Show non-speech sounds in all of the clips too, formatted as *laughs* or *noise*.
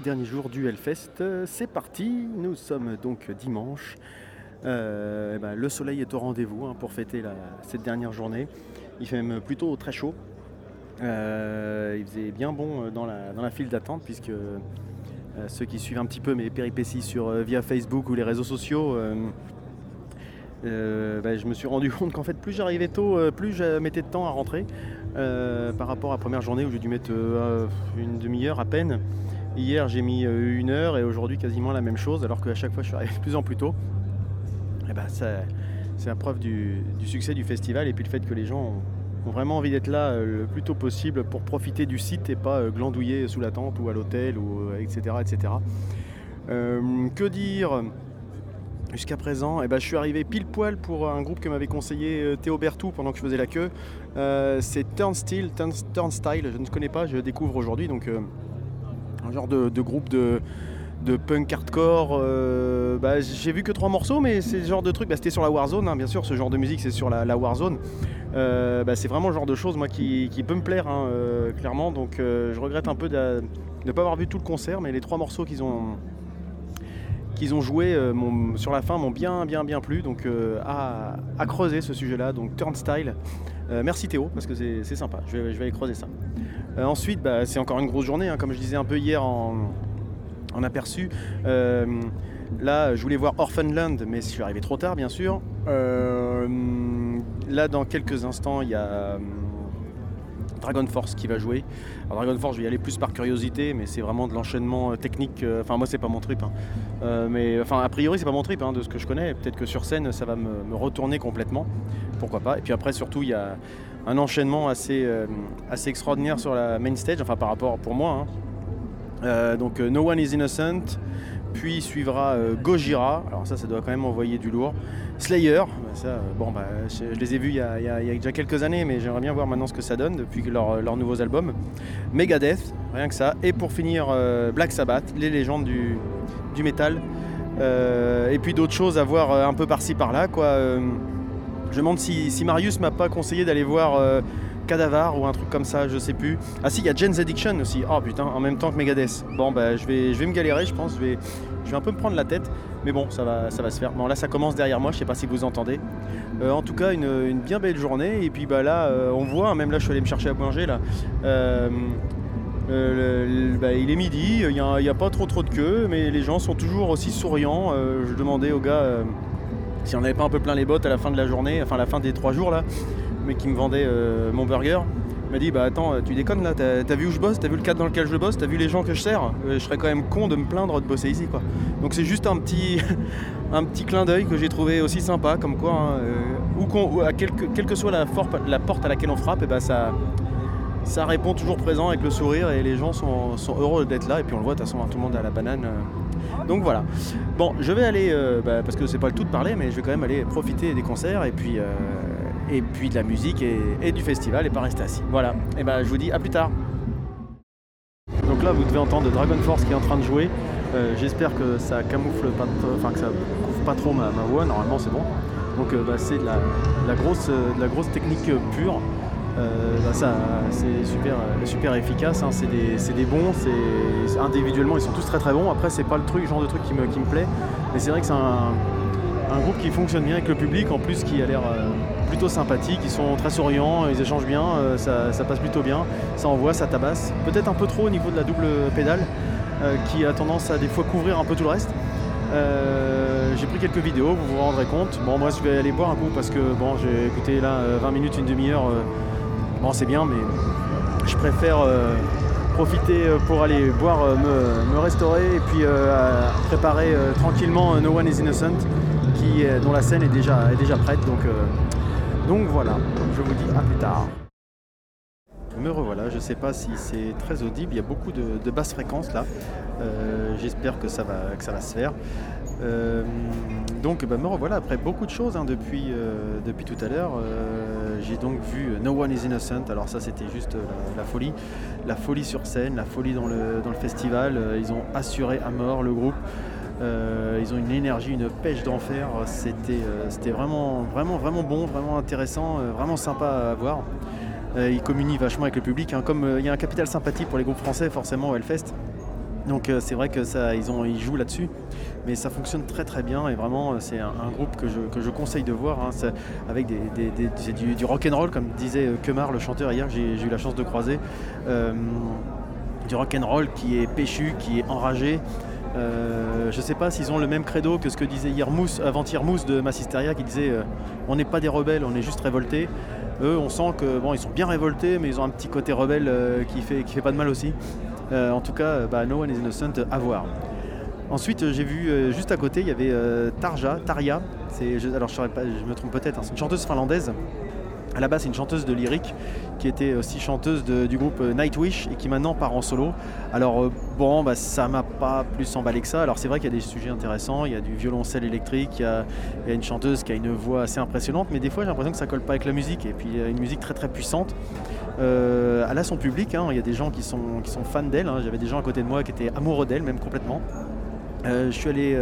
dernier jour du Hellfest. C'est parti, nous sommes donc dimanche. Euh, eh ben, le soleil est au rendez-vous hein, pour fêter cette dernière journée. Il fait même plutôt très chaud. Euh, il faisait bien bon dans la, dans la file d'attente puisque euh, ceux qui suivent un petit peu mes péripéties sur, via Facebook ou les réseaux sociaux, ben, je me suis rendu *laughs* compte qu'en fait plus j'arrivais tôt, plus je mettais de temps à rentrer par rapport à la première journée où j'ai dû mettre une demi-heure à peine. Hier j'ai mis une heure et aujourd'hui quasiment la même chose alors qu'à chaque fois je suis arrivé de plus en plus tôt. Et ben, c'est la preuve du, succès du festival et puis le fait que les gens ont, vraiment envie d'être là euh, le plus tôt possible pour profiter du site et pas euh, glandouiller sous la tente ou à l'hôtel, ou etc. Euh, etc. que dire? Jusqu'à présent, eh ben, je suis arrivé pile poil pour un groupe que m'avait conseillé Théo Bertou pendant que je faisais la queue. c'est Turnstile, Turnstile, je ne connais pas, je découvre aujourd'hui. Donc un genre de groupe de, punk hardcore. Euh, bah, j'ai vu que trois morceaux, mais c'est ce genre de truc. Bah, c'était sur la Warzone, hein, bien sûr. Ce genre de musique, c'est sur la, Warzone. Euh, bah, c'est vraiment le genre de choses moi qui, peut me plaire, hein, euh, clairement. Donc, je regrette un peu de ne pas avoir vu tout le concert, mais les trois morceaux qu'ils ont qu'ils ont joué sur la fin m'ont bien bien bien plu donc à, creuser ce sujet là donc Turnstyle merci Théo parce que c'est sympa je vais, aller creuser ça ensuite c'est encore une grosse journée hein, comme je disais un peu hier en, aperçu. Euh, là, je voulais voir Orphanland, mais je suis arrivé trop tard, bien sûr. Euh, là, dans quelques instants, il y a euh, Dragon Force qui va jouer. Alors Dragon Force, je vais y aller plus par curiosité, mais c'est vraiment de l'enchaînement technique. Enfin, moi, c'est pas mon trip. Hein. mais enfin, a priori, c'est pas mon trip hein, de ce que je connais. Peut-être que sur scène, ça va me, retourner complètement. Pourquoi pas. Et puis après, surtout, il y a un enchaînement assez, extraordinaire sur la main stage, enfin par rapport pour moi, hein. Euh, donc euh, No One is Innocent, puis suivra euh, Gojira, alors ça ça doit quand même envoyer du lourd. Slayer, bah, bon bah, je, les ai vus il y, a, déjà quelques années, mais j'aimerais bien voir maintenant ce que ça donne depuis leurs nouveaux albums. Megadeth, rien que ça. Et pour finir, Black Sabbath, les légendes du, du métal. et puis d'autres choses à voir un peu par-ci par-là. Quoi. je me demande si, si Marius m'a pas conseillé d'aller voir Cadavar ou un truc comme ça, je sais plus. Ah si, il y a Jen's Addiction aussi. Oh putain, en même temps que Megadeth. Bon bah je vais, je vais me galérer, je pense. Je vais, je vais un peu me prendre la tête, mais bon, ça va, ça va se faire. Bon là, ça commence derrière moi. Je sais pas si vous entendez. Euh, en tout cas, une, bien belle journée. Et puis bah là, euh, on voit. Hein, même là, je suis allé me chercher à manger là. Euh, bah, il est midi, il n'y a, pas trop trop de queue, mais les gens sont toujours aussi souriants. je demandais aux gars si on n'avait pas un peu plein les bottes à la fin de la journée, enfin à la fin des trois jours là mais qui me vendait euh, mon burger m'a dit bah attends tu déconnes là t'as vu où je bosse? T'as vu le cadre dans lequel je bosse? T'as vu les gens que je sers? Euh, je serais quand même con de me plaindre de bosser ici quoi. Donc c'est juste un petit *laughs* un petit clin d'œil que j'ai trouvé aussi sympa comme quoi hein, euh, à quelle que soit la, la, porte à laquelle on frappe et bah ça ça répond toujours présent avec le sourire et les gens sont, heureux d'être là. Et puis on le voit de toute façon tout le monde à la banane donc voilà. Bon je vais aller bah, parce que c'est pas le tout de parler mais je vais quand même aller profiter des concerts. Et puis et puis de la musique et, du festival et pas rester assis. Voilà, et ben je vous dis à plus tard. Donc là vous devez entendre Dragon Force qui est en train de jouer. Euh, j'espère que ça camoufle pas, enfin que ça couvre pas trop ma, voix, normalement c'est bon. Donc euh, bah, c'est de la, grosse, la grosse technique pure. Euh, bah, ça c'est super, super efficace, hein. c'est des, bons, c'est individuellement ils sont tous très très bons. Après c'est pas le truc, genre de truc qui me, qui me plaît, mais c'est vrai que c'est un, groupe qui fonctionne bien avec le public, en plus qui a l'air plutôt sympathique, ils sont très souriants, ils échangent bien, euh, ça, passe plutôt bien, ça envoie, ça tabasse. Peut-être un peu trop au niveau de la double pédale, euh, qui a tendance à des fois couvrir un peu tout le reste. j'ai pris quelques vidéos, vous vous rendrez compte. Bon, moi je vais aller boire un coup parce que bon, j'ai écouté là 20 minutes, une demi-heure. bon, c'est bien, mais je préfère profiter pour aller boire, me, restaurer et puis préparer tranquillement No One is Innocent dont la scène est déjà, est déjà prête. Donc, euh, donc voilà, je vous dis à plus tard. Me revoilà, je ne sais pas si c'est très audible, il y a beaucoup de, basses fréquences là. Euh, j'espère que, ça va, que ça va se faire. Euh, donc bah, me revoilà après beaucoup de choses hein, depuis, depuis tout à l'heure. J'ai donc vu No One is Innocent, alors ça c'était juste la, folie. La folie sur scène, la folie dans le festival. ils ont assuré à mort le groupe. Euh, ils ont une énergie, une pêche d'enfer. C'était, euh, vraiment, vraiment, vraiment bon, vraiment intéressant, euh, vraiment sympa à voir. ils communient vachement avec le public. Hein. Comme il y a un capital sympathie pour les groupes français, forcément, au Hellfest. Donc c'est vrai que ça, ils, ont, ils jouent là-dessus, mais ça fonctionne très très bien et vraiment c'est un, groupe que je, que je, conseille de voir hein. avec des, du, du rock and roll comme disait Kemar le chanteur hier que j'ai eu la chance de croiser, du rock and roll qui est péchu, qui est enragé, euh, je ne sais pas s'ils ont le même credo que ce que disait avant-hier Mousse de Massisteria qui disait euh, on n'est pas des rebelles, on est juste révoltés. Eux, on sent que bon, ils sont bien révoltés, mais ils ont un petit côté rebelle euh, qui fait qui fait pas de mal aussi. en tout cas, bah, No One is Innocent à voir. Ensuite, j'ai vu juste à côté, il y avait Tarja, alors je, pas, je me trompe peut-être, hein, c'est une chanteuse finlandaise à la base, c'est une chanteuse de lyrique qui était aussi chanteuse du groupe euh, Nightwish et qui maintenant part en solo. Alors euh, bon, bah, ça m'a pas plus emballé que ça. Alors c'est vrai qu'il y a des sujets intéressants, il y a du violoncelle électrique, il y a, une chanteuse qui a une voix assez impressionnante, mais des fois j'ai l'impression que ça colle pas avec la musique. Et puis il y a une musique très très puissante. Euh, elle a son public, hein. il y a des gens qui sont, fans d'elle. Hein. J'avais des gens à côté de moi qui étaient amoureux d'elle, même complètement. je suis allé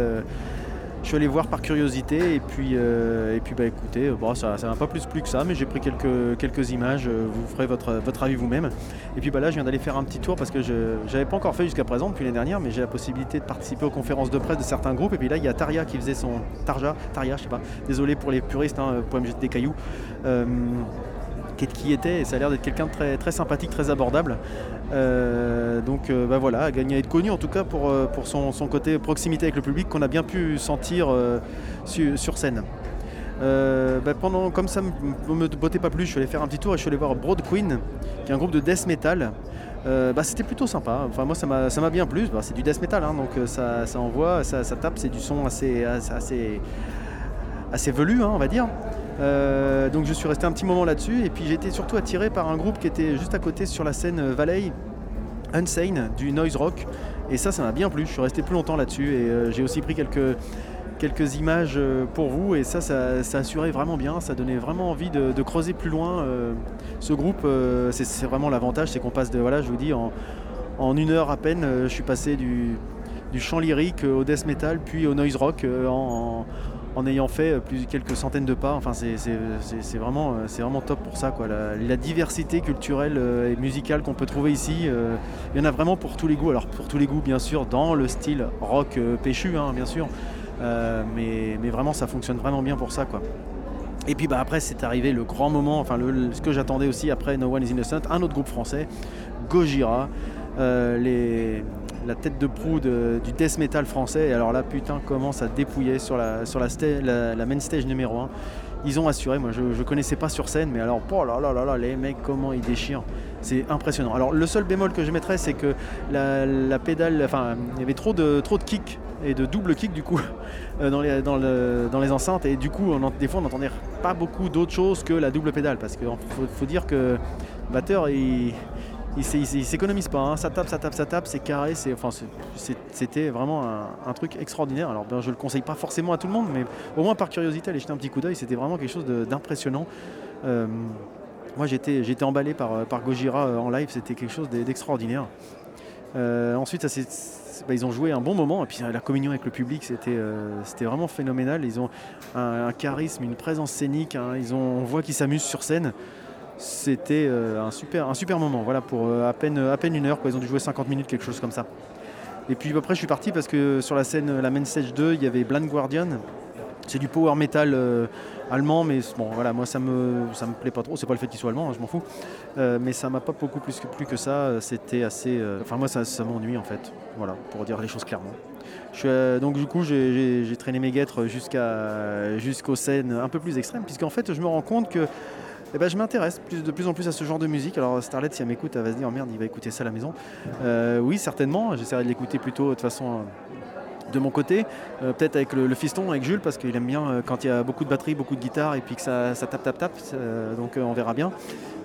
je suis allé voir par curiosité et puis, euh, et puis bah, écoutez, bon, ça m'a pas plus plu que ça, mais j'ai pris quelques, quelques images, euh, vous ferez votre, votre avis vous-même. Et puis bah, là, je viens d'aller faire un petit tour parce que je n'avais pas encore fait jusqu'à présent depuis l'année dernière, mais j'ai la possibilité de participer aux conférences de presse de certains groupes. Et puis là, il y a Taria qui faisait son. Tarja, Taria, je sais pas, désolé pour les puristes, hein, pour me jeter des cailloux. Euh, qui était et ça a l'air d'être quelqu'un de très, très sympathique, très abordable. Euh, donc euh, bah voilà, gagné à être connu en tout cas pour, euh, pour son, côté proximité avec le public qu'on a bien pu sentir sur scène. Bah, pendant, comme ça ne me bottait pas plus, je suis allé faire un petit tour et je suis allé voir Broad Queen, qui est un groupe de death metal. Bah, c'était plutôt sympa. Enfin, moi, ça m'a bien plu. Bah, c'est du death metal, hein, donc ça, ça, envoie, ça, tape, c'est du son assez, assez, assez, velu, hein, on va dire. Euh, donc je suis resté un petit moment là-dessus et puis j'ai été surtout attiré par un groupe qui était juste à côté sur la scène Valley, Unsane, du noise rock. Et ça, ça m'a bien plu. Je suis resté plus longtemps là-dessus et euh, j'ai aussi pris quelques, quelques images euh, pour vous et ça, ça, assurait vraiment bien. Ça donnait vraiment envie de, creuser plus loin. ce groupe, c'est vraiment l'avantage, c'est qu'on passe de, voilà, je vous dis, en, en une heure à peine, je suis passé du, du chant lyrique au death metal, puis au noise rock en ayant fait euh, plus, quelques centaines de pas. Enfin, c'est vraiment, euh, vraiment top pour ça. La, diversité culturelle euh, et musicale qu'on peut trouver ici, il y en a vraiment pour tous les goûts. Alors pour tous les goûts, bien sûr, dans le style rock péchu, hein, bien sûr. mais, vraiment, ça fonctionne vraiment bien pour ça. Et puis bah, après, c'est arrivé le grand moment, enfin ce que j'attendais aussi après No One is Innocent, un autre groupe français, Gojira. les, la tête de proue du death metal français. Et alors là, putain, commence à dépouiller sur la, main stage numéro 1. Ils ont assuré, moi je ne connaissais pas sur scène, mais alors, oh là là là là, les mecs, comment ils déchirent. C'est impressionnant. Alors le seul bémol que je mettrais, c'est que la, pédale, enfin, il y avait trop de, kicks et de double kick du coup *laughs* euh, dans les, enceintes. Et du coup, on, des fois, on n'entendait pas beaucoup d'autres choses que la double pédale. Parce qu'il faut, faut, dire que le batteur, il il s'économise pas, hein. ça tape, ça tape, ça tape, c'est carré, c'était vraiment un, truc extraordinaire. Alors ben, je le conseille pas forcément à tout le monde, mais au moins par curiosité, aller jeter un petit coup d'œil, c'était vraiment quelque chose d'impressionnant. Euh, moi j'étais emballé par, Gojira euh, en live, c'était quelque chose d'extraordinaire. Euh, ensuite, bah, ils ont joué un bon moment, et puis la communion avec le public, c'était vraiment phénoménal. Ils ont un, charisme, une présence scénique, hein. ils ont, on voit qu'ils s'amusent sur scène c'était euh, un, super, un super moment. Voilà, pour euh, à, peine, à peine une heure. Quoi. Ils ont dû jouer 50 minutes, quelque chose comme ça. Et puis après, je suis parti parce que sur la scène, la main stage 2, il y avait Blind Guardian. C'est du power metal euh, allemand, mais bon, voilà, moi ça me, ça me plaît pas trop. C'est pas le fait qu'il soit allemand, hein, je m'en fous. mais ça m'a pas beaucoup plus que, plus que ça. C'était assez. enfin, moi ça, ça m'ennuie en fait. Voilà, pour dire les choses clairement. Je donc du coup, j'ai traîné mes guêtres jusqu'à jusqu'aux scènes un peu plus extrêmes, puisqu'en fait, je me rends compte que eh ben, je m'intéresse de plus en plus à ce genre de musique. Alors Starlet, si elle m'écoute, elle va se dire oh merde, il va écouter ça à la maison. Euh, oui, certainement. J'essaierai de l'écouter plutôt de façon euh, de mon côté, euh, peut-être avec le, fiston, avec Jules, parce qu'il aime bien quand il y a beaucoup de batterie, beaucoup de guitare, et puis que ça, tape, tape, tape. donc on verra bien.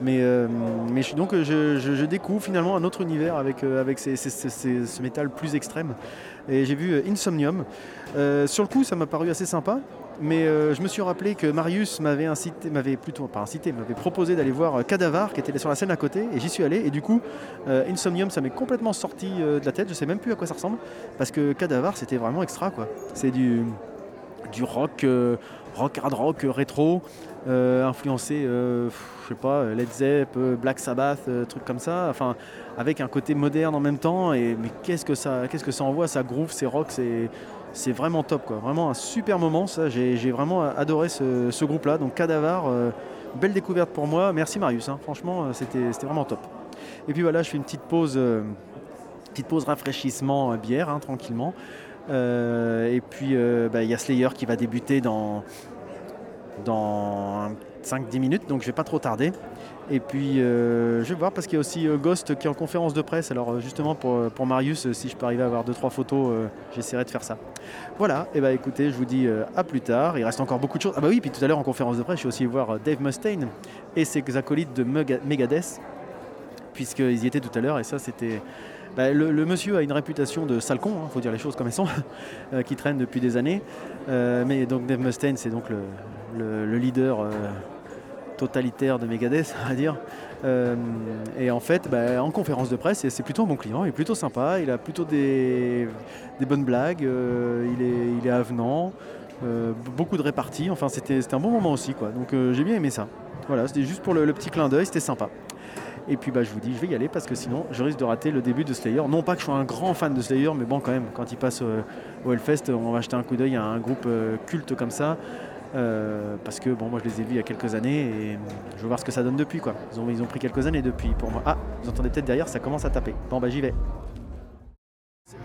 Mais, mais donc je, découvre finalement un autre univers avec ce métal plus extrême. Et j'ai vu Insomnium. sur le coup, ça m'a paru assez sympa. Mais euh, je me suis rappelé que Marius m'avait incité, m'avait plutôt pas m'avait proposé d'aller voir euh, Cadavar qui était sur la scène à côté et j'y suis allé et du coup euh, Insomnium ça m'est complètement sorti de la tête, je sais même plus à quoi ça ressemble parce que Cadavar c'était vraiment extra quoi. C'est du du rock, rock hard rock rétro, influencé, je sais pas, Led Zepp, Black Sabbath, trucs comme ça. Enfin, avec un côté moderne en même temps. Et mais qu'est-ce que ça, qu'est-ce que ça envoie, ça groove, c'est rock, c'est c'est vraiment top quoi. Vraiment un super moment ça. J'ai vraiment adoré ce, groupe-là. Donc Cadavar, belle découverte pour moi. Merci Marius. Hein. Franchement, c'était vraiment top. Et puis voilà, je fais une petite pause, petite pause rafraîchissement bière, hein, tranquillement. Euh, et puis euh, bah, il y a Slayer qui va débuter dans, dans 5-10 minutes, donc je vais pas trop tarder. Et puis euh, je vais voir parce qu'il y a aussi Ghost qui est en conférence de presse. Alors justement pour, pour Marius, si je peux arriver à avoir 2-3 photos, j'essaierai de faire ça. Voilà, et bah écoutez, je vous dis à plus tard. Il reste encore beaucoup de choses. Ah bah oui, puis tout à l'heure en conférence de presse, je suis aussi voir Dave Mustaine et ses acolytes de Megadeth, puisqu'ils y étaient tout à l'heure, et ça c'était bah, le, monsieur a une réputation de sale con, il hein, faut dire les choses comme elles sont, *laughs* euh, qui traîne depuis des années. Euh, mais donc Dave Mustaine, c'est donc le, leader euh, totalitaire de Megadeth, *laughs* on va dire. et en fait, bah, en conférence de presse, c'est plutôt un bon client, il est plutôt sympa, il a plutôt des, bonnes blagues, il, est, il est avenant, beaucoup de réparties, enfin c'était un bon moment aussi. Quoi. Donc j'ai bien aimé ça. Voilà, c'était juste pour le petit clin d'œil, c'était sympa. Et puis bah, je vous dis, je vais y aller parce que sinon je risque de rater le début de Slayer. Non pas que je sois un grand fan de Slayer, mais bon quand même, quand il passe au Hellfest, on va jeter un coup d'œil à un groupe euh, culte comme ça. Euh, parce que bon moi je les ai vus il y a quelques années et je veux voir ce que ça donne depuis quoi. Ils ont, ils ont pris quelques années depuis pour moi. Ah, vous entendez peut-être derrière, ça commence à taper. Bon bah j'y vais.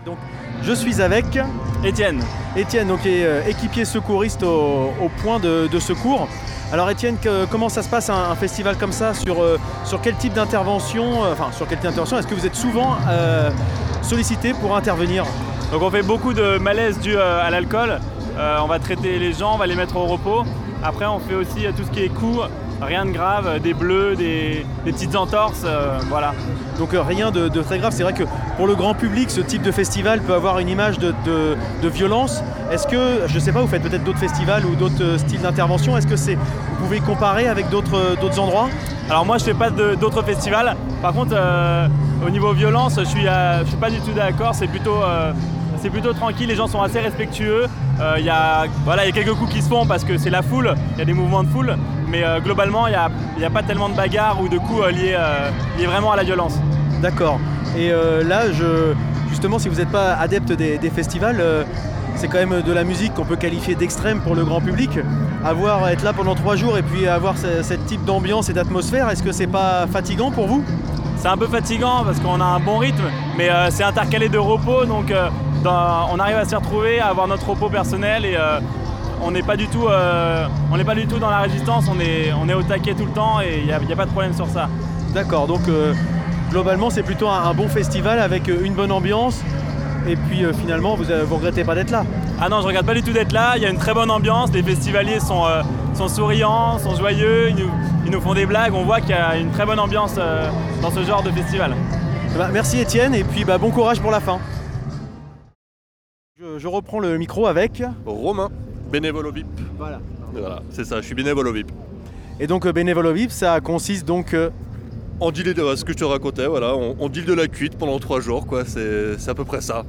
Donc je suis avec Étienne. Étienne, donc euh, équipier secouriste au, point de, secours. Alors Étienne, comment ça se passe un, festival comme ça sur, euh, sur quel type d'intervention Enfin sur quel type d'intervention Est-ce que vous êtes souvent sollicité pour intervenir? Donc on fait beaucoup de malaise dû à l'alcool. On va traiter les gens, on va les mettre au repos. Après on fait aussi tout ce qui est coups, rien de grave, des bleus, des, petites entorses, euh, voilà. Donc euh, rien de, très grave. C'est vrai que pour le grand public, ce type de festival peut avoir une image de, violence. Est-ce que, je ne sais pas, vous faites peut-être d'autres festivals ou d'autres euh, styles d'intervention. Est-ce que c'est, vous pouvez comparer avec d'autres, d'autres endroits? Alors moi, je fais pas d'autres festivals. Par contre, au niveau violence, je suis, je suis pas du tout d'accord. C'est plutôt c'est plutôt tranquille, les gens sont assez respectueux. Il y, a, voilà, y a quelques coups qui se font parce que c'est la foule, il y a des mouvements de foule, mais euh, globalement, il n'y a, pas tellement de bagarres ou de coups euh, euh, liés, vraiment à la violence. D'accord. Et là, justement, si vous n'êtes pas adepte des, festivals, c'est quand même de la musique qu'on peut qualifier d'extrême pour le grand public. Avoir, être là pendant trois jours et puis avoir ce, type d'ambiance et d'atmosphère, est-ce que c'est pas fatigant pour vous? C'est un peu fatigant parce qu'on a un bon rythme, mais c'est intercalé de repos, donc on arrive à s'y retrouver, à avoir notre repos personnel et on n'est pas du tout, euh, on n'est pas du tout dans la résistance, on est, on est au taquet tout le temps et il n'y a, pas de problème sur ça. D'accord, donc euh, globalement c'est plutôt un, bon festival avec euh, une bonne ambiance et puis finalement vous ne regrettez pas d'être là Ah non, je regrette pas du tout d'être là, il y a une très bonne ambiance, les festivaliers sont, sont souriants, sont joyeux, ils nous, font des blagues, on voit qu'il y a une très bonne ambiance dans ce genre de festival. Bah, merci Étienne et puis bah, bon courage pour la fin. Je reprends le micro avec Romain bénévole au VIP. Voilà. Voilà, c'est ça, je suis bénévole au VIP. Et donc euh, bénévole au VIP, ça consiste donc euh, En deal de ce que je te racontais, voilà, on, deal de la cuite pendant trois jours, quoi, c'est à peu près ça.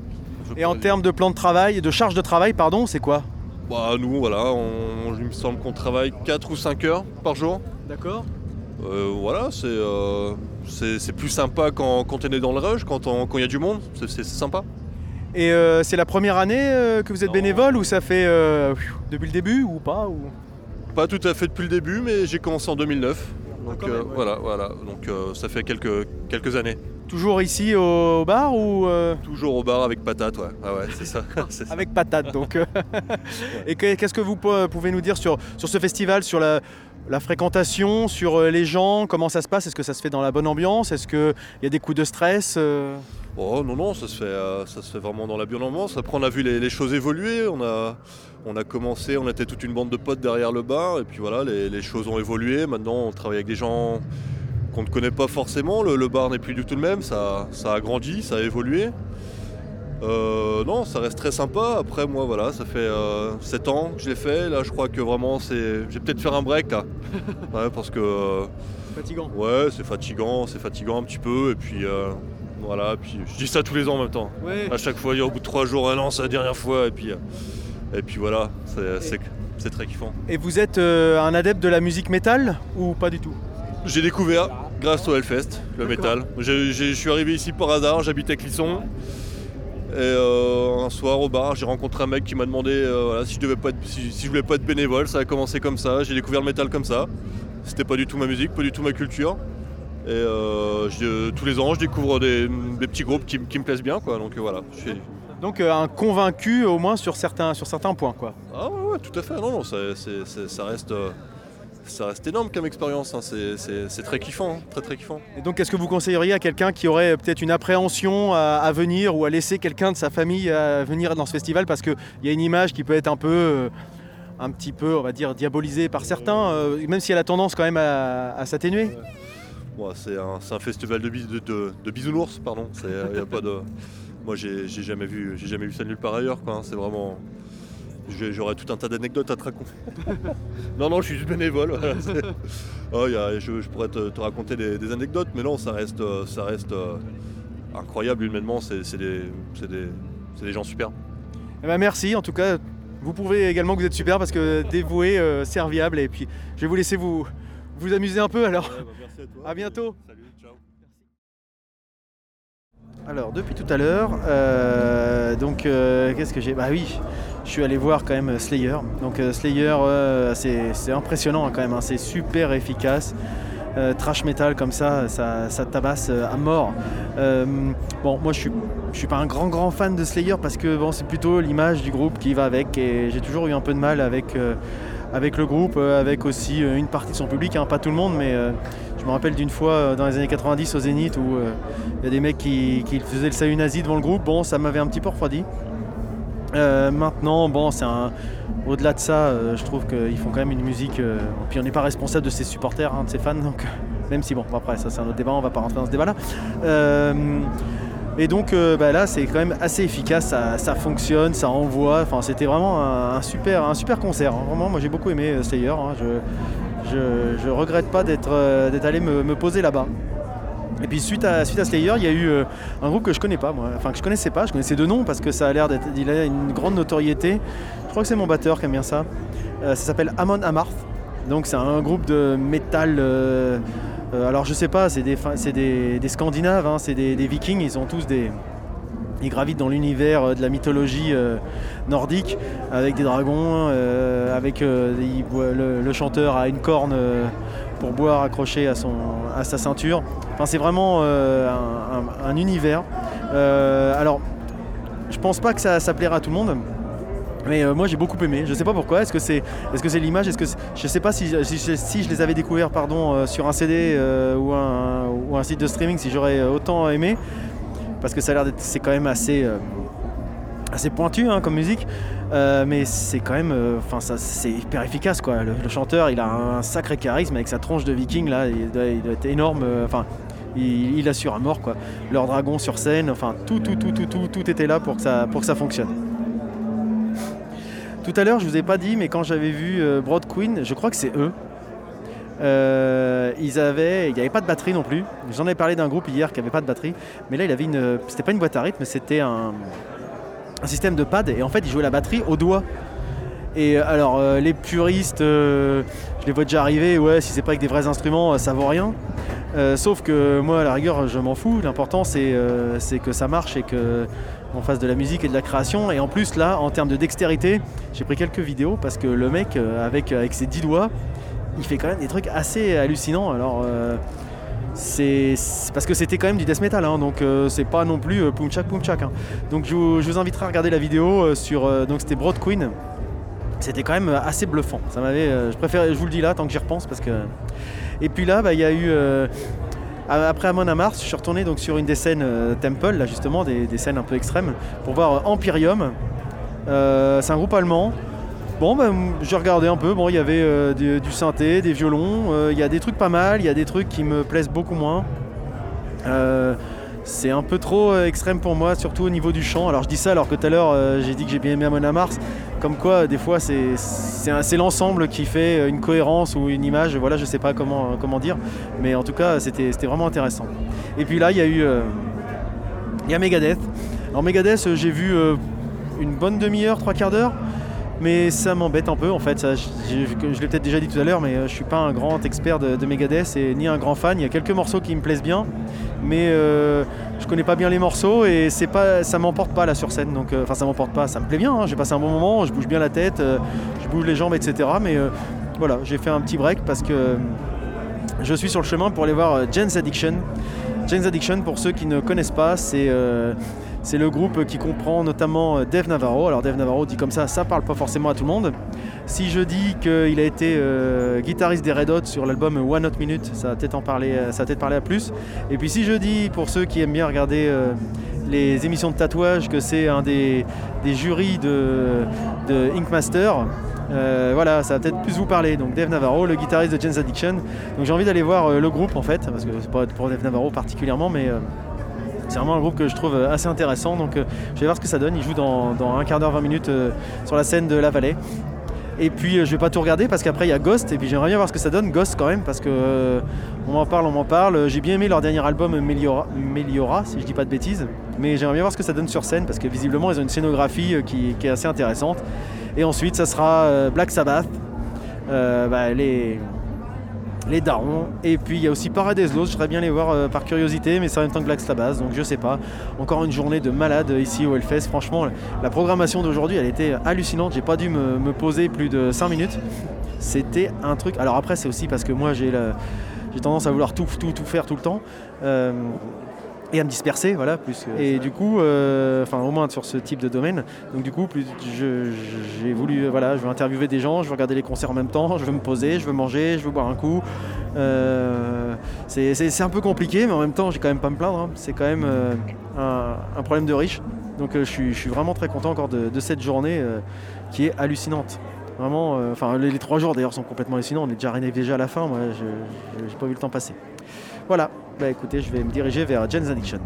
Et en termes de plan de travail, de charge de travail, pardon, c'est quoi? Bah nous, voilà, on, il me semble qu'on travaille 4 ou 5 heures par jour. D'accord. Euh, voilà, c'est plus sympa quand, quand on est dans le rush, quand il y a du monde, c'est sympa. Et euh, c'est la première année euh, que vous êtes bénévole ou ça fait euh, depuis le début ou pas ou... Pas tout à fait depuis le début, mais j'ai commencé en 2009. Donc ah, voilà, voilà. Donc ça fait quelques, quelques années. Toujours ici au bar ou Toujours au bar avec patate, ouais. Ah ouais, c'est ça. *laughs* avec patate, donc. *laughs* Et qu'est-ce que vous pouvez nous dire sur, sur ce festival, sur la, la fréquentation, sur les gens, comment ça se passe? Est-ce que ça se fait dans la bonne ambiance? Est-ce qu'il y a des coups de stress Oh non, non, ça se, fait, euh, ça se fait vraiment dans la violence. Après, on a vu les, choses évoluer. On a, on a commencé, on était toute une bande de potes derrière le bar. Et puis voilà, les, choses ont évolué. Maintenant, on travaille avec des gens qu'on ne connaît pas forcément. Le, bar n'est plus du tout le même. Ça, ça a grandi, ça a évolué. Euh, non, ça reste très sympa. Après, moi, voilà, ça fait 7 euh, ans que je l'ai fait. Là, je crois que vraiment, c'est. Je vais peut-être faire un break là. *laughs* ouais, parce que. fatigant. Ouais, c'est fatigant, c'est fatigant un petit peu. Et puis. Voilà, puis je dis ça tous les ans en même temps. À chaque fois, au bout de trois jours, un an, c'est la dernière fois. Et puis, euh, Et puis voilà, c'est très kiffant. Et vous êtes euh, un adepte de la musique métal ou pas du tout? J'ai découvert grâce au Hellfest, le métal. Je suis arrivé ici par hasard, j'habitais Clisson. Et euh, un soir au bar, j'ai rencontré un mec qui m'a demandé euh, si, je devais pas si, je voulais pas être bénévole. Ça a commencé comme ça. J'ai découvert le métal comme ça. C'était pas du tout ma musique, pas du tout ma culture. Et tous les ans, je découvre des, petits groupes qui, me plaisent bien. Quoi. Donc voilà, je suis, donc euh, un convaincu au moins sur certains, sur certains points. Quoi. Ah ouais, tout à fait. Non, non, ça, reste, euh, ça reste énorme comme expérience. Hein. C'est très kiffant, hein. très très kiffant. Et donc qu'est-ce que vous conseilleriez à quelqu'un qui aurait peut-être une appréhension à, venir ou à laisser quelqu'un de sa famille à venir dans ce festival? Parce qu'il y a une image qui peut être un peu... Euh, un petit peu, on va dire, diabolisée par certains, même si elle a tendance quand même à, s'atténuer. c'est un, festival de, de, bisounours, pardon. Il n'y a pas de... Moi, j'ai jamais vu, j'ai jamais vu ça nulle part ailleurs. Quoi. Hein. C'est vraiment. J'aurais tout un tas d'anecdotes à te raconter. *laughs* non, non, je suis juste bénévole. *laughs* Oh, je, pourrais te, raconter des, anecdotes, mais non, ça reste, ça reste euh, incroyable humainement. C'est des, des, gens super. Eh ben, merci, en tout cas. Vous pouvez également que vous êtes super parce que dévoué, euh, serviable. Et puis, je vais vous laisser vous, vous amuser un peu alors. Bah, merci à toi. À bientôt. Alors depuis tout à l'heure, euh, donc euh, qu'est-ce que j'ai? Bah oui, je suis allé voir quand même Slayer. Donc euh, Slayer, c'est impressionnant quand même, hein. c'est super efficace. trash metal comme ça, ça, tabasse à mort. bon, moi je suis, suis pas un grand grand fan de Slayer parce que c'est plutôt l'image du groupe qui va avec et j'ai toujours eu un peu de mal avec avec le groupe, avec aussi une partie de son public, hein. pas tout le monde, mais je me rappelle d'une fois euh, dans les années 90 au Zénith où euh, il y a des mecs qui, faisaient le salut nazi devant le groupe. Bon, ça m'avait un petit peu refroidi. Euh, maintenant, bon, c'est. Au-delà de ça, je trouve qu'ils font quand même une musique. puis on n'est pas responsable de ses supporters, hein, de ses fans, même si bon, après ça c'est un autre débat, on va pas rentrer dans ce débat-là. et donc bah, là, c'est quand même assez efficace, ça, fonctionne, ça envoie. Enfin, c'était vraiment un, super, concert. Hein. Moi j'ai beaucoup aimé Slayer. Hein. Je, je, ne regrette pas d'être euh, allé me, poser là-bas. Et puis suite à, suite à Slayer, il y a eu euh, un groupe que je connais pas, moi. enfin que je connaissais pas, je connaissais deux noms parce que ça a l'air d'être, il a une grande notoriété. Je crois que c'est mon batteur qui aime bien ça. Euh, ça s'appelle Amon Amarth. Donc c'est un groupe de métal. alors je sais pas, c'est des, des, Scandinaves, hein, c'est des, Vikings, ils ont tous des, ils gravitent dans l'univers euh, de la mythologie euh, nordique avec des dragons, euh, avec le, chanteur a une corne pour boire accroché à, son, à sa ceinture. C'est vraiment un, univers. alors, je pense pas que ça, plaira à tout le monde. Mais moi j'ai beaucoup aimé, je sais pas pourquoi, est-ce que c'est est -ce c'est l'image, est-ce que je sais pas si, je les avais découverts pardon, sur un CD ou, un, site de streaming si j'aurais autant aimé, parce que ça a l'air d'être c'est quand même assez euh, assez pointu hein, comme musique. Euh, mais c'est quand même euh, enfin c'est hyper efficace quoi. Le, chanteur il a un sacré charisme avec sa tronche de viking là. Il doit, être énorme il, assure à mort quoi leur dragon sur scène enfin tout tout tout tout tout tout était là pour que ça pour que ça fonctionne tout à l'heure je vous ai pas dit mais quand j'avais vu Broad Queen je crois que c'est eux euh, ils avaient, il n'y avait pas de batterie non plus. J'en avais parlé d'un groupe hier qui n'avait pas de batterie, mais là il avait une, c'était pas une boîte à rythme, c'était un, système de pad et en fait il jouait la batterie au doigt. Et euh, alors euh, les puristes, je les vois déjà arriver, ouais si c'est pas avec des vrais instruments ça vaut rien. Sauf que moi à la rigueur je m'en fous, l'important c'est que ça marche et que on fasse de la musique et de la création. Et en plus là en termes de dextérité, j'ai pris quelques vidéos parce que le mec avec, avec ses 10 doigts, il fait quand même des trucs assez hallucinants. Alors, euh, c'est parce que c'était quand même du death metal, hein, donc euh, c'est pas non plus euh, Pumchak Pumchak. Hein. Donc je vous, inviterai à regarder la vidéo sur. donc c'était Broad Queen. C'était quand même assez bluffant. Ça m'avait. je préfère, je vous le dis là tant que j'y repense parce que. Et puis là, bah, il y a eu. après Amon Amarth, je suis retourné donc sur une des scènes Temple, là justement, des, scènes un peu extrêmes, pour voir Empyrium. c'est un groupe allemand. Bon, ben, j'ai regardé un peu. Bon, il y avait euh, du, synthé, des violons. Euh, il y a des trucs pas mal. Il y a des trucs qui me plaisent beaucoup moins. Euh, c'est un peu trop extrême pour moi, surtout au niveau du chant. Alors je dis ça alors que tout à l'heure j'ai dit que j'ai bien aimé Amon Mars. Comme quoi, des fois, c'est l'ensemble qui fait une cohérence ou une image. Voilà, je sais pas comment, comment dire. Mais en tout cas, c'était vraiment intéressant. Et puis là, il y a eu. il y a Megadeth. Alors Megadeth, j'ai vu une bonne demi-heure, trois quarts d'heure. mais ça m'embête un peu en fait. Je l'ai peut-être déjà dit tout à l'heure, mais euh, je suis pas un grand expert de, de Megadeth et ni un grand fan. Il y a quelques morceaux qui me plaisent bien, mais euh, je connais pas bien les morceaux et c'est pas, ça m'emporte pas là sur scène. Donc, euh, enfin, ça m'emporte pas. Ça me plaît bien. hein, j'ai passé un bon moment, je bouge bien la tête, euh, je bouge les jambes, etc. Mais euh, voilà, j'ai fait un petit break parce que je suis sur le chemin pour aller voir Jane's Addiction. Jane's Addiction, pour ceux qui ne connaissent pas, c'est c'est le groupe qui comprend notamment euh, Dave Navarro. Alors Dave Navarro dit comme ça, ça parle pas forcément à tout le monde. Si je dis qu'il a été euh, guitariste des Red Hot sur l'album One Hot Minute, ça va peut-être en parler, euh, ça peut-être à plus. Et puis si je dis pour ceux qui aiment bien regarder les émissions de tatouage que c'est un des, jurys de, Ink Master, voilà, ça va peut-être plus vous parler. Donc Dave Navarro, le guitariste de Jane's Addiction. Donc j'ai envie d'aller voir le groupe en fait, parce que c'est pas pour Dave Navarro particulièrement, mais c'est vraiment un groupe que je trouve euh, assez intéressant. Donc euh, je vais voir ce que ça donne. Il joue dans, un quart d'heure, 20 minutes euh, sur la scène de La Vallée. Et puis euh, je vais pas tout regarder parce qu'après il y a Ghost et puis j'aimerais bien voir ce que ça donne Ghost quand même parce que on m'en parle, on m'en parle. J'ai bien aimé leur dernier album Meliora, si je dis pas de bêtises, mais j'aimerais bien voir ce que ça donne sur scène parce que visiblement ils ont une scénographie qui, qui est assez intéressante. Et ensuite ça sera Black Sabbath, bah, les les darons. Et puis il y a aussi Paradise Lost, je serais bien les voir euh, par curiosité, mais c'est en même temps que Black Sabbath, donc je sais pas. Encore une journée de malade ici au Hellfest. Franchement, la programmation d'aujourd'hui, elle était hallucinante. J'ai pas dû me, poser plus de 5 minutes. C'était un truc. Alors après, c'est aussi parce que moi j'ai j'ai tendance à vouloir tout, tout, tout faire tout le temps. Euh, et à me disperser, voilà, plus. Et du coup, euh, enfin au moins sur ce type de domaine. Donc du coup, plus j'ai voulu, euh, voilà, je veux interviewer des gens, je veux regarder les concerts en même temps, je veux me poser, je veux manger, je veux boire un coup. Euh, c'est un peu compliqué, mais en même temps, j'ai quand même pas à me plaindre. hein. C'est quand même un, un problème de riche. Donc euh, je, suis, je suis vraiment très content encore de, de cette journée euh, qui est hallucinante. Vraiment, euh, enfin les, les trois jours d'ailleurs sont complètement hallucinants. On est déjà arrivé déjà à la fin. Moi, j'ai pas vu le temps passer. Voilà. Bah écoutez, je vais me diriger vers Jane's Addiction.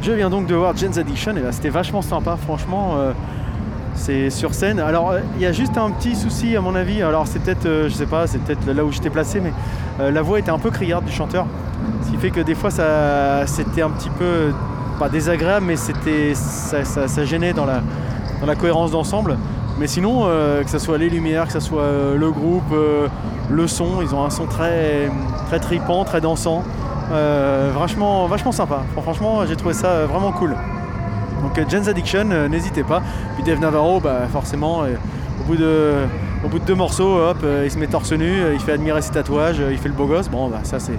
Je viens donc de voir Jane's Addiction et là c'était vachement sympa, franchement. euh, c'est sur scène. Alors euh, il y a juste un petit souci à mon avis. Alors c'est peut-être, euh, je sais pas, c'est peut-être là où j'étais placé, mais la voix était un peu criarde du chanteur. Ce qui fait que des fois ça, c'était un petit peu, pas désagréable, mais c'était, ça, ça- gênait dans la cohérence d'ensemble. Mais sinon, euh, que ce soit les lumières, que ce soit euh, le groupe, euh, le son, ils ont un son très, très tripant, très dansant. Vachement, vachement sympa. Franchement, j'ai trouvé ça vraiment cool. Donc Jane's Addiction, n'hésitez pas. Puis Dave Navarro, bah, forcément, au, bout de, au bout de deux morceaux, hop, il se met torse nu, il fait admirer ses tatouages, il fait le beau gosse. Bon, bah, ça c'est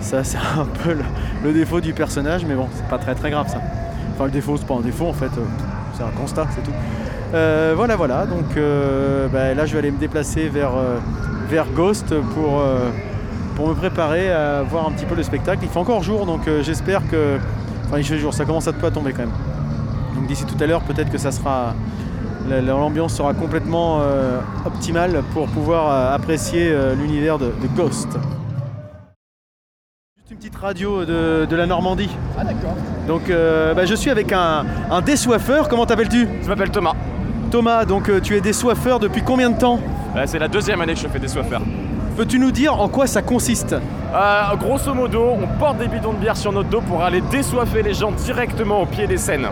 ça c'est *laughs* un peu le, le défaut du personnage, mais bon, c'est pas très très grave ça. Enfin, le défaut, c'est pas un défaut en fait, c'est un constat, c'est tout. Euh, voilà, voilà. Donc euh, bah, là, je vais aller me déplacer vers, euh, vers Ghost pour, pour me préparer à voir un petit peu le spectacle. Il fait encore jour, donc j'espère que. Enfin, il fait jour, ça commence à à tomber quand même. Donc d'ici tout à l'heure, peut-être que ça sera. la- la- L'ambiance sera complètement euh, optimale pour pouvoir euh, apprécier euh, l'univers de, de Ghost. Juste une petite radio de, de la Normandie. Ah d'accord. Donc bah, je suis avec un, un désoiffeur. Comment t'appelles-tu? Je m'appelle Thomas. Thomas, donc euh, tu es désoiffeur depuis combien de temps Euh, c'est la deuxième année que je fais des soifeurs. Peux-tu nous dire en quoi ça consiste Euh, grosso modo, on porte des bidons de bière sur notre dos pour aller désoiffer les gens directement au pied des scènes.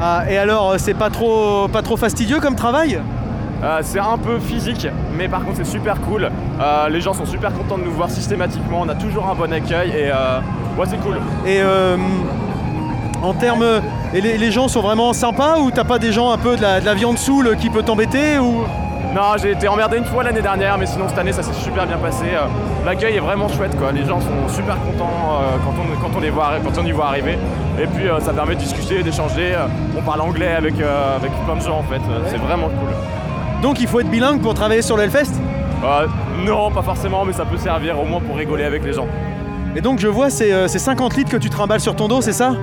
Ah, et alors, c'est pas trop, pas trop fastidieux comme travail Euh, c'est un peu physique, mais par contre c'est super cool. Euh, les gens sont super contents de nous voir systématiquement, on a toujours un bon accueil et euh, ouais c'est cool. Et en termes. Et les, les gens sont vraiment sympas ou t'as pas des gens un peu de la, de la viande saoule qui peut t'embêter ou... Non, j'ai été emmerdé une fois l'année dernière, mais sinon cette année ça s'est super bien passé. Euh, L'accueil est vraiment chouette, quoi. Les gens sont super contents euh, quand, on, quand, on les voit, quand on y voit arriver. Et puis euh, ça permet de discuter, d'échanger. On parle anglais avec, avec plein de gens en fait. C'est vraiment cool. Donc il faut être bilingue pour travailler sur le Hellfest Euh, non, pas forcément, mais ça peut servir au moins pour rigoler avec les gens. Et donc je vois, c'est 50 litres que tu trimbales sur ton dos, c'est ça?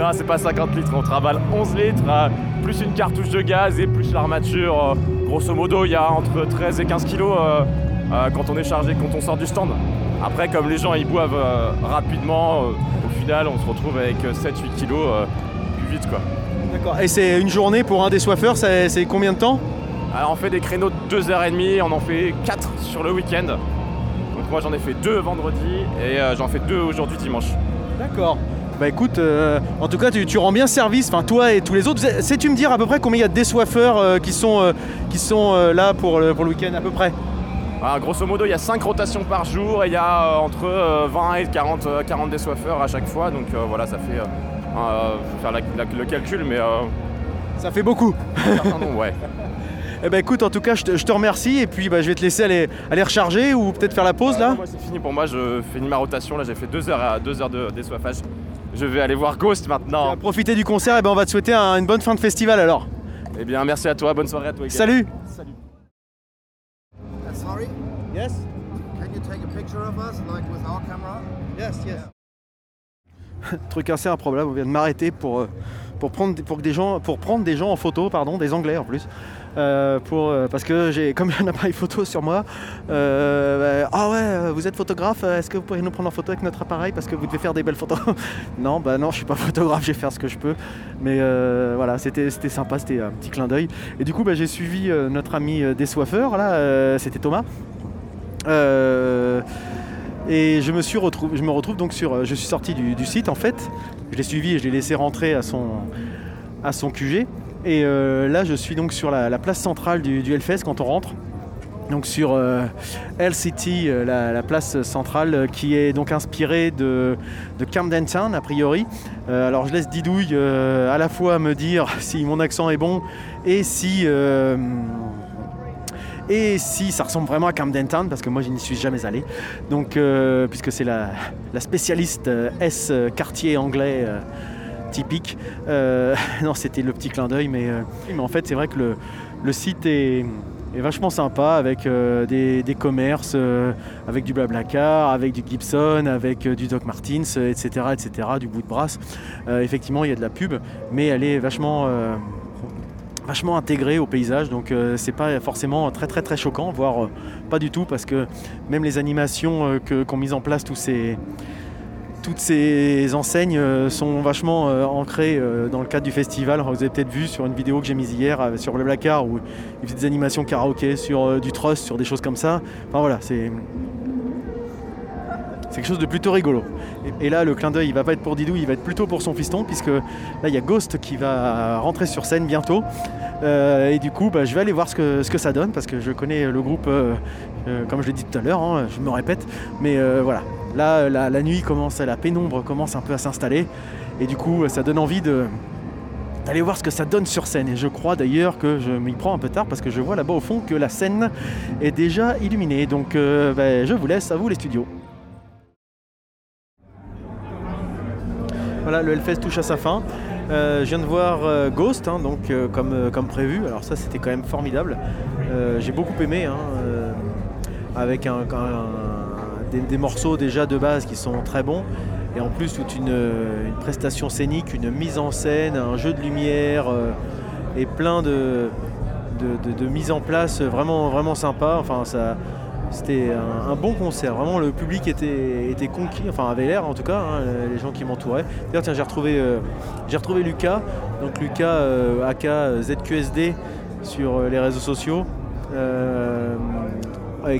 Non, c'est pas 50 litres, on travaille 11 litres, euh, plus une cartouche de gaz et plus l'armature. euh, grosso modo, il y a entre 13 et 15 kilos euh, quand on est chargé, quand on sort du stand. Après, comme les gens ils boivent rapidement, au final, on se retrouve avec 7-8 kilos plus vite, quoi. D'accord. Et c'est une journée pour un désoiffeur, c'est c'est combien de temps? Alors, on fait des créneaux de 2h30, on en fait 4 sur le week-end. Donc, moi, j'en ai fait 2 vendredi et j'en fais 2 aujourd'hui dimanche. D'accord. Bah écoute, euh, en tout cas tu, tu rends bien service, enfin toi et tous les autres. Sais-tu me dire à peu près combien il y a de désoiffeurs euh, qui sont, euh, qui sont là pour le, pour le week-end à peu près? Ah, grosso modo, il y a 5 rotations par jour et il y a entre euh, 20 et 40, euh, 40 désoiffeurs à chaque fois. Donc voilà, ça fait. faut faire la- la- le calcul, mais. Euh, Ça fait beaucoup. ouais. *laughs* Eh ben écoute, en tout cas je te, je te remercie et puis bah, je vais te laisser aller, aller recharger ou peut-être faire la pause Euh, là? non, moi, c'est fini pour moi, je finis ma rotation. Là, j'ai fait 2 heures, à, deux heures de désoiffage. Je vais aller voir Ghost Tu maintenant. vas profiter du concert et ben on va te souhaiter un- une bonne fin de festival alors. Eh bien, merci à toi, bonne soirée à toi également. Salut Uh, sorry, Yes, can you take a picture of us, like with our camera? yes, yes. *laughs* Truc assez improbable, on vient de m'arrêter pour, euh, pour, prendre, pour, que des gens, pour prendre des gens en photo, pardon, des anglais en plus. Euh, pour, euh, parce que j'ai *laughs* comme un appareil photo sur moi, euh, bah, ah ouais, vous êtes photographe, est-ce que vous pourriez nous prendre en photo avec notre appareil parce que vous devez faire des belles photos? *laughs* Non, bah non, je suis pas *laughs* photographe, je vais faire ce que je peux. Mais voilà, c'était sympa, c'était un petit clin d'œil. Et du coup, bah, j'ai suivi notre ami euh, Dessoiffeur, là, c'était Thomas. Et je me suis retrouvé, je me retrouve donc sur, je suis sorti du, du site en fait. Je l'ai suivi et je l'ai laissé rentrer à son, à son QG. Et euh, là, je suis donc sur la, la place centrale du, du Hellfest quand on rentre. Donc sur euh, LCT, euh, la, la place centrale euh, qui est donc inspirée de, de Camden Town a priori. Alors je laisse Didouille à la fois me dire *laughs* si mon accent est bon et si et si ça ressemble vraiment à Camden Town parce que moi je n'y suis jamais allé. Donc puisque c'est la, spécialiste S quartier anglais typique. Euh, *laughs* non c'était le petit clin d'œil mais, euh, en fait c'est vrai que le, site est, vachement sympa avec euh, des, commerces, avec du Blablacar, avec du Gibson, avec du Doc Martens, etc., etc., du bout de brasse. Effectivement il y a de la pub mais elle est vachement... intégrée au paysage donc c'est pas forcément très très très choquant voire pas du tout parce que même les animations qu'ont mis en place tous ces toutes ces enseignes euh, sont vachement euh, ancrées euh, dans le cadre du festival. Vous avez peut-être vu sur une vidéo que j'ai mise hier sur le Blacard où il fait des animations karaoké sur du trust, sur des choses comme ça. Enfin voilà, c'est c'est quelque chose de plutôt rigolo. Et, là, le clin d'œil, il va pas être pour Didou, il va être plutôt pour son fiston, puisque là, il y a Ghost qui va rentrer sur scène bientôt. Et du coup, bah, je vais aller voir ce que, ça donne, parce que je connais le groupe, comme je l'ai dit tout à l'heure, hein, je me répète. Mais voilà, là, la, la nuit commence, la pénombre commence un peu à s'installer. Et du coup, ça donne envie d'aller voir ce que ça donne sur scène. Et je crois d'ailleurs que je m'y prends un peu tard parce que je vois là-bas au fond que la scène est déjà illuminée. Donc euh, bah, je vous laisse, à vous les studios. Voilà, le Hellfest touche à sa fin. Euh, je viens de voir euh, Ghost, hein, donc euh, comme, euh, comme prévu. Alors ça, c'était quand même formidable. Euh, J'ai beaucoup aimé, hein, euh, avec un- des, morceaux déjà de base qui sont très bons. Et en plus, toute une, une prestation scénique, une mise en scène, un jeu de lumière euh, et plein de, de, de- mise en place vraiment, vraiment sympa. Enfin, ça, c'était un, bon concert. Vraiment, le public était, était conquis, enfin avait l'air en tout cas, hein, les gens qui m'entouraient. Tiens, j'ai retrouvé, euh, j'ai retrouvé Lucas, donc Lucas euh, AK ZQSD sur euh, les réseaux sociaux.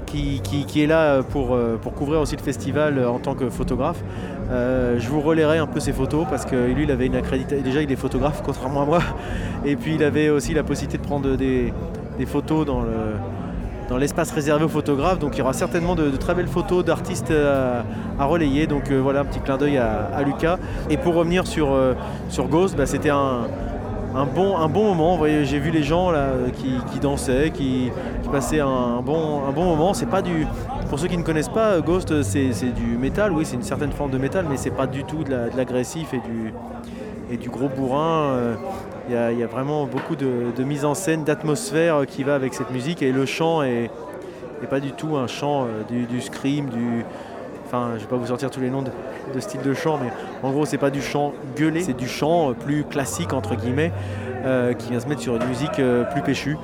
Qui, qui- est là pour, euh, pour couvrir aussi le festival euh, en tant que photographe. Euh, je vous relayerai un peu ses photos parce que lui il avait une accréditation. Déjà il est photographe contrairement à moi. *laughs* Et puis il avait aussi la possibilité de prendre des, photos dans le, dans l'espace réservé aux photographes. Donc il y aura certainement de, très belles photos d'artistes à, relayer. Donc euh, voilà un petit clin d'œil à, Lucas. Et pour revenir sur, euh, Ghost, bah, c'était un, un bon, un bon moment. J'ai vu les gens qui, dansaient, qui, passaient un bon, moment. C'est pas du. Pour ceux qui ne connaissent pas, Ghost, c'est du métal, oui, c'est une certaine forme de métal, mais c'est pas du tout de la- de l'agressif et du, gros bourrin. Euh, Il y, a- vraiment beaucoup de, mise en scène, d'atmosphère euh, qui va avec cette musique. Et le chant est, pas du tout un chant euh, du scream, du. Enfin, je vais pas vous sortir tous les noms de, de styles de chant, mais en gros, c'est pas du chant gueulé, c'est du chant euh, plus classique entre guillemets, euh, qui vient se mettre sur une musique euh, plus péchue.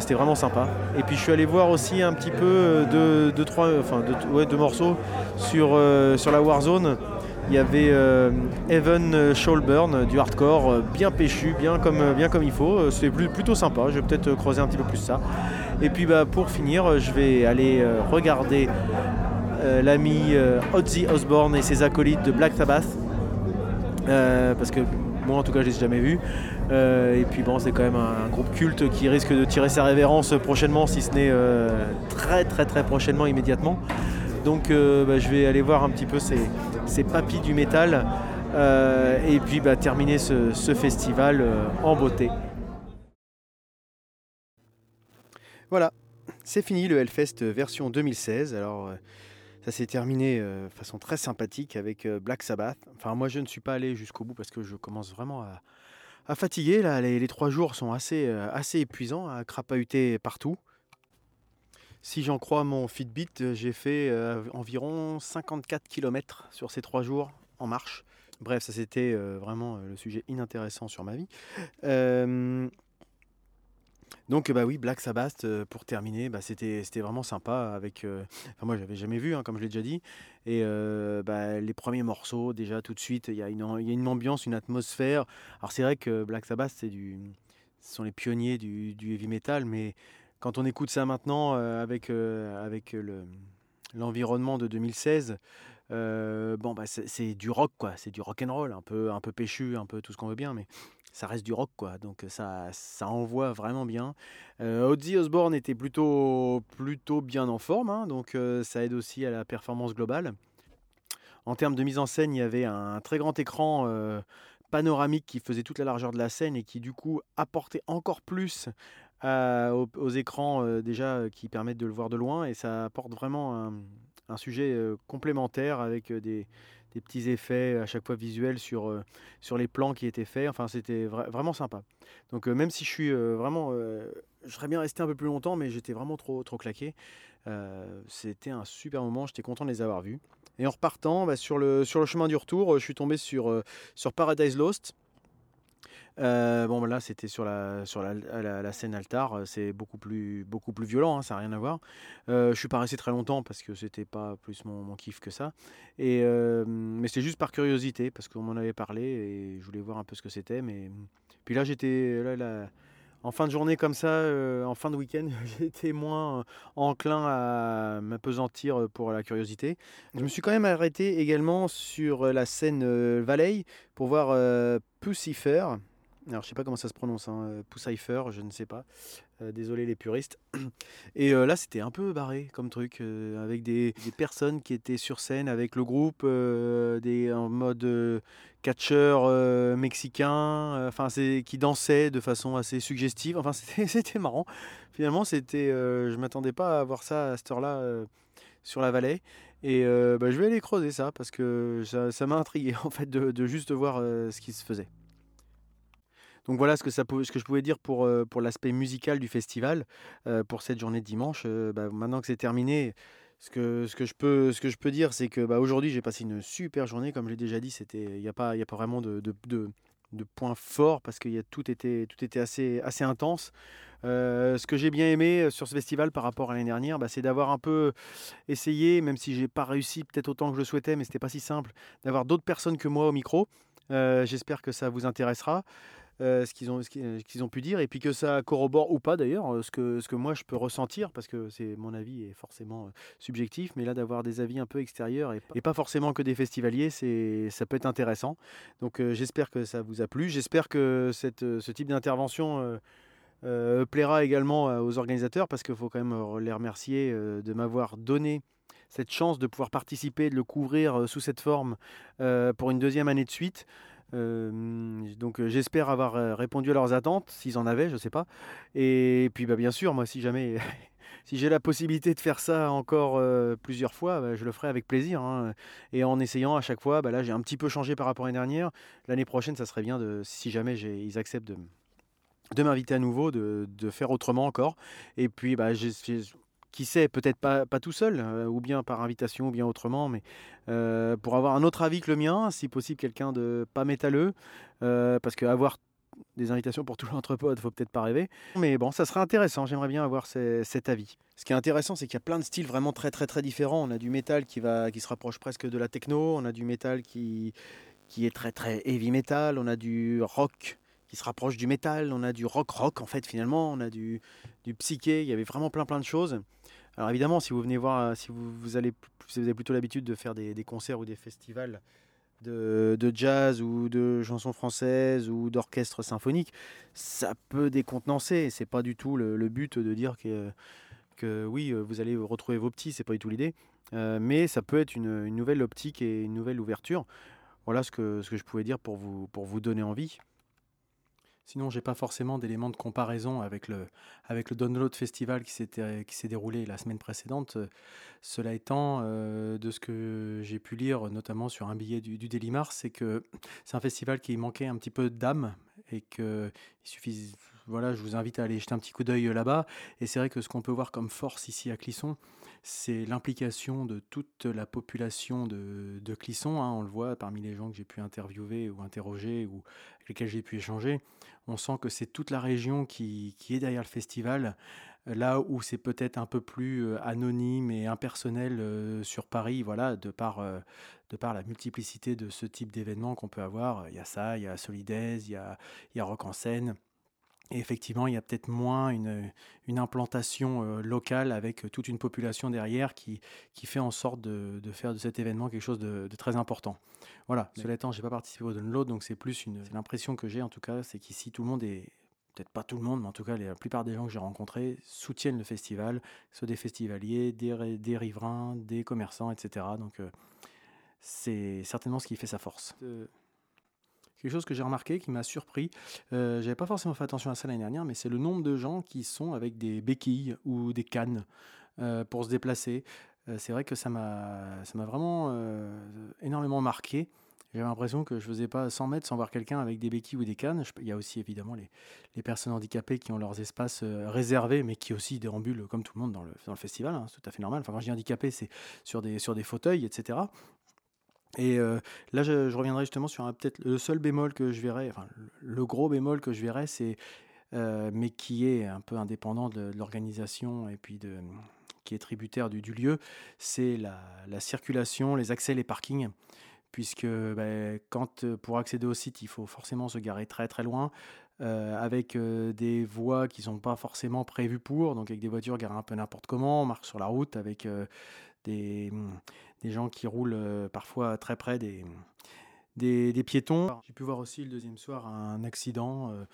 C'était vraiment sympa. Et puis je suis allé voir aussi un petit peu deux, trois, enfin morceaux sur, sur la Warzone. Il y avait Evan Showburn, euh, du hardcore, bien péchu, bien comme, bien comme il faut. C'était plutôt sympa. Je vais peut-être creuser un petit peu plus ça. Et puis bah, pour finir, je vais aller regarder l'ami euh, Ozzy Osbourne et ses acolytes de Black Sabbath Euh, parce que moi en tout cas je l'ai jamais vu. Euh, et puis bon c'est quand même un, groupe culte qui risque de tirer sa révérence prochainement, si ce n'est euh, très très très prochainement immédiatement. Donc bah, je vais aller voir un petit peu ces, ces papis du métal et puis bah, terminer ce, ce festival en beauté. Voilà, c'est fini le Hellfest version 2016. Alors ça s'est terminé de façon très sympathique avec Black Sabbath. Enfin, moi, je ne suis pas allé jusqu'au bout parce que je commence vraiment à, fatiguer. Là, les, trois jours sont assez, assez épuisants, à crapahuter partout. Si j'en crois mon Fitbit, j'ai fait environ 54 km sur ces trois jours en marche. Bref, ça c'était vraiment le sujet inintéressant sur ma vie. Donc bah oui, Black Sabbath euh, pour terminer, bah, c'était vraiment sympa avec. Euh, enfin moi j'avais jamais vu, hein, comme je l'ai déjà dit. Et euh, bah, les premiers morceaux, déjà tout de suite, il y, a une, y a une ambiance, une atmosphère. Alors c'est vrai que Black Sabbath, c'est du, ce sont les pionniers du, heavy metal, mais quand on écoute ça maintenant avec avec le l'environnement de 2016. bon bah c'est du rock quoi, c'est du rock and roll, un peu un peu péchu, un peu tout ce qu'on veut bien, mais ça reste du rock, quoi. Donc ça, ça envoie vraiment bien. Ozzy Osbourne était plutôt, plutôt bien en forme, hein, donc ça aide aussi à la performance globale. En termes de mise en scène, il y avait un très grand écran panoramique qui faisait toute la largeur de la scène et qui du coup apportait encore plus aux, écrans déjà qui permettent de le voir de loin et ça apporte vraiment un sujet complémentaire avec des, des petits effets à chaque fois visuels sur, euh, sur les plans qui étaient faits. Enfin, c'était vraiment sympa. Donc, euh, même si je suis euh, vraiment. je serais bien resté un peu plus longtemps, mais j'étais vraiment trop, trop claqué. c'était un super moment. J'étais content de les avoir vus. Et en repartant, bah, sur, le, sur le chemin du retour, je suis tombé sur, sur Paradise Lost. Euh, bon, là, c'était sur la, sur la, la, scène altar. Euh, c'est beaucoup plus, beaucoup plus violent, hein, ça n'a rien à voir. Euh, je suis pas resté très longtemps parce que c'était pas plus mon, kiff que ça. Et, mais c'est juste par curiosité parce qu'on m'en avait parlé et je voulais voir un peu ce que c'était. Mais puis là, j'étais là, en fin de journée comme ça, en fin de week-end, *laughs* j'étais moins enclin à m'apesantir pour la curiosité. Je me suis quand même arrêté également sur la scène Valley pour voir Pussifer. Alors je sais pas comment ça se prononce, hein, euh, je ne sais pas. Euh, désolé les puristes. *clears throat* Et euh, là c'était un peu barré comme truc, avec des, personnes qui étaient sur scène avec le groupe, des, en mode catcheur mexicain, enfin qui dansaient de façon assez suggestive. Enfin *laughs* c'était marrant. Finalement c'était, je m'attendais pas à voir ça à cette heure-là sur la vallée. Et bah, je vais aller creuser ça parce que ça m'a intrigué *laughs* en fait de, de juste voir ce qui se faisait. Donc voilà ce que, je pouvais dire pour, l'aspect musical du festival, pour cette journée de dimanche. Bah, maintenant que c'est terminé, ce que, je peux, dire, c'est que bah, aujourd'hui, j'ai passé une super journée. Comme je l'ai déjà dit, il n'y a, pas, a vraiment de, points forts parce que y a, tout, était, assez intense. ce que j'ai bien aimé sur ce festival par rapport à l'année dernière, bah, c'est d'avoir un peu essayé, même si j'ai pas réussi peut-être autant que je le souhaitais, mais c'était pas si simple, d'avoir d'autres personnes que moi au micro. J'espère que ça vous intéressera. Euh, ce qu'ils ont, qu'ils ont pu dire, et puis que ça corrobore ou pas d'ailleurs, euh, ce que, ce que moi je peux ressentir, parce que c'est mon avis est forcément euh, subjectif, mais là d'avoir des avis un peu extérieurs et, pas forcément que des festivaliers, c'est, ça peut être intéressant. Donc j'espère que ça vous a plu, j'espère que cette, ce type d'intervention plaira également aux organisateurs, parce qu'il faut quand même les remercier de m'avoir donné cette chance de pouvoir participer, de le couvrir sous cette forme pour une deuxième année de suite. Euh, donc euh, j'espère avoir euh, répondu à leurs attentes, s'ils en avaient, je ne sais pas. Et puis bah, bien sûr, moi si jamais, *laughs* si j'ai la possibilité de faire ça encore plusieurs fois, bah, je le ferai avec plaisir. Hein. Et en essayant à chaque fois, bah, là j'ai un petit peu changé par rapport à l'année dernière. L'année prochaine, ça serait bien de, si jamais ils acceptent de, de m'inviter à nouveau, de, de, faire autrement encore. Et puis bah, qui sait, peut-être pas, tout seul, euh, ou bien par invitation, ou bien autrement, mais euh, pour avoir un autre avis que le mien, si possible quelqu'un de pas métalleux, euh, parce qu'avoir des invitations pour tout *laughs* l'entrepôt, faut peut-être pas rêver. Mais bon, ça serait intéressant, j'aimerais bien avoir cet avis. Ce qui est intéressant, c'est qu'il y a plein de styles vraiment très très très différents. On a du métal qui, va, qui se rapproche presque de la techno, on a du métal qui, qui est très très heavy metal, on a du rock qui se rapproche du métal, on a du rock rock en fait finalement, on a du, du psyché, il y avait vraiment plein plein de choses. Alors évidemment, si vous venez voir, si vous, vous allez, avez plutôt l'habitude de faire des, concerts ou des festivals de, jazz ou de chansons françaises ou d'orchestre symphonique, ça peut décontenancer. C'est pas du tout le, but de dire que, que oui, vous allez retrouver vos petits, c'est pas du tout l'idée. Euh, mais ça peut être une, une nouvelle optique et une nouvelle ouverture. Voilà ce que, ce que je pouvais dire pour vous, pour vous donner envie. Sinon, j'ai pas forcément d'éléments de comparaison avec le, avec le Download Festival qui s'est déroulé la semaine précédente. Cela étant, euh, de ce que j'ai pu lire, notamment sur un billet du, du Daily Mars, c'est que c'est un festival qui manquait un petit peu d'âme et que il suffit. Voilà, je vous invite à aller jeter un petit coup d'œil là-bas. Et c'est vrai que ce qu'on peut voir comme force ici à Clisson, c'est l'implication de toute la population de, Clisson. hein. On le voit parmi les gens que j'ai pu interviewer ou interroger ou avec lesquels j'ai pu échanger. On sent que c'est toute la région qui, est derrière le festival. Là où c'est peut-être un peu plus euh, anonyme et impersonnel euh, sur Paris, voilà, de par, euh, de par la multiplicité de ce type d'événements qu'on peut avoir. Il y a ça, il y a Solidaise, il y a, il y a Rock en scène. Et effectivement, il y a peut-être moins une, une implantation euh, locale avec euh, toute une population derrière qui, qui fait en sorte de, de faire de cet événement quelque chose de, de très important. Voilà, cela étant, je n'ai pas participé au download, donc c'est plus une l'impression que j'ai en tout cas, c'est qu'ici tout le monde est, peut-être pas tout le monde, mais en tout cas la plupart des gens que j'ai rencontrés soutiennent le festival, que ce soit des festivaliers, des, ri- des riverains, des commerçants, etc. Donc euh, c'est certainement ce qui fait sa force. Euh, Quelque chose que j'ai remarqué, qui m'a surpris, euh, j'avais pas forcément fait attention à ça l'année dernière, mais c'est le nombre de gens qui sont avec des béquilles ou des cannes euh, pour se déplacer. Euh, c'est vrai que ça m'a vraiment euh, énormément marqué. J'avais l'impression que je faisais pas 100 mètres sans voir quelqu'un avec des béquilles ou des cannes. Il y a aussi évidemment les, les personnes handicapées qui ont leurs espaces réservés, mais qui aussi déambulent comme tout le monde dans le, dans le festival. hein, c'est tout à fait normal. Enfin, quand je dis handicapé, c'est sur des, sur des fauteuils, etc. Et euh, là, je, reviendrai justement sur peut-être le seul bémol que je verrais, enfin le, gros bémol que je verrais, c'est, euh, mais qui est un peu indépendant de, l'organisation et puis de, qui est tributaire du, lieu, c'est la, la circulation, les accès, les parkings. Puisque ben, quand euh, pour accéder au site, il faut forcément se garer très très loin, avec des voies qui sont pas forcément prévues pour, donc avec des voitures garées un peu n'importe comment, on marche sur la route avec des, des gens qui roulent euh, parfois très près des, des, piétons. J'ai pu voir aussi le deuxième soir un accident euh,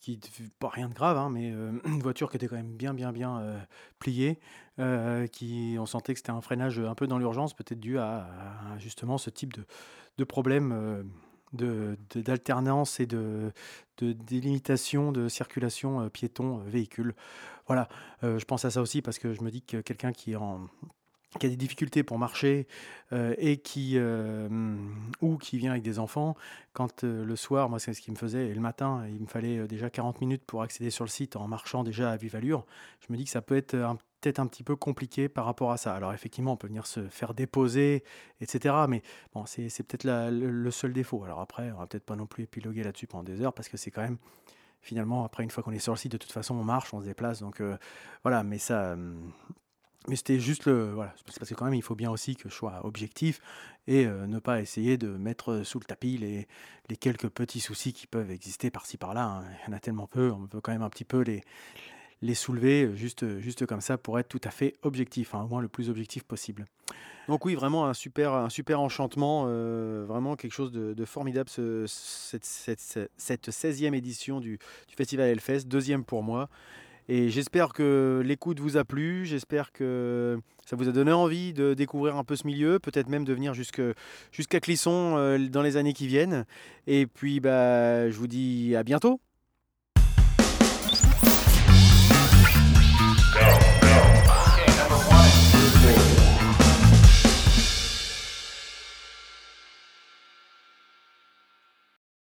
qui pas rien de grave, hein, mais euh, *clears throat* une voiture qui était quand même bien bien bien pliée, qui on sentait que c'était un freinage un peu dans l'urgence, peut-être dû à, justement ce type de, de problème. euh, de- de- d'alternance et de, délimitation de circulation piéton-véhicule. Voilà, je pense à ça aussi parce que je me dis que quelqu'un qui est en qui a des difficultés pour marcher euh, et qui euh, ou qui vient avec des enfants, quand euh, le soir, moi c'est ce qui me faisait, et le matin, il me fallait déjà 40 minutes pour accéder sur le site en marchant déjà à vive allure, je me dis que ça peut être peut-être un petit peu compliqué par rapport à ça. Alors effectivement, on peut venir se faire déposer, etc. Mais bon, c'est peut-être le, seul défaut. Alors après, on va peut-être pas non plus épiloguer là-dessus pendant des heures parce que c'est quand même finalement après une fois qu'on est sur le site, de toute façon on marche, on se déplace, donc voilà. Mais ça. Mais c'était juste le. Voilà, parce que quand même, il faut bien aussi que je sois objectif et euh, ne pas essayer de mettre sous le tapis les, les quelques petits soucis qui peuvent exister par-ci par-là. hein. Il y en a tellement peu, on peut quand même un petit peu les, les soulever euh, juste, juste comme ça pour être tout à fait objectif, hein, au moins le plus objectif possible. Donc oui, vraiment un super, un super enchantement, euh, vraiment quelque chose de, formidable, ce- cette, cette, cette 16e édition du, du Festival Hellfest, deuxième pour moi. Et j'espère que l'écoute vous a plu, j'espère que ça vous a donné envie de découvrir un peu ce milieu, peut-être même de venir jusqu'à Clisson euh, dans les années qui viennent. Et puis bah, je vous dis à bientôt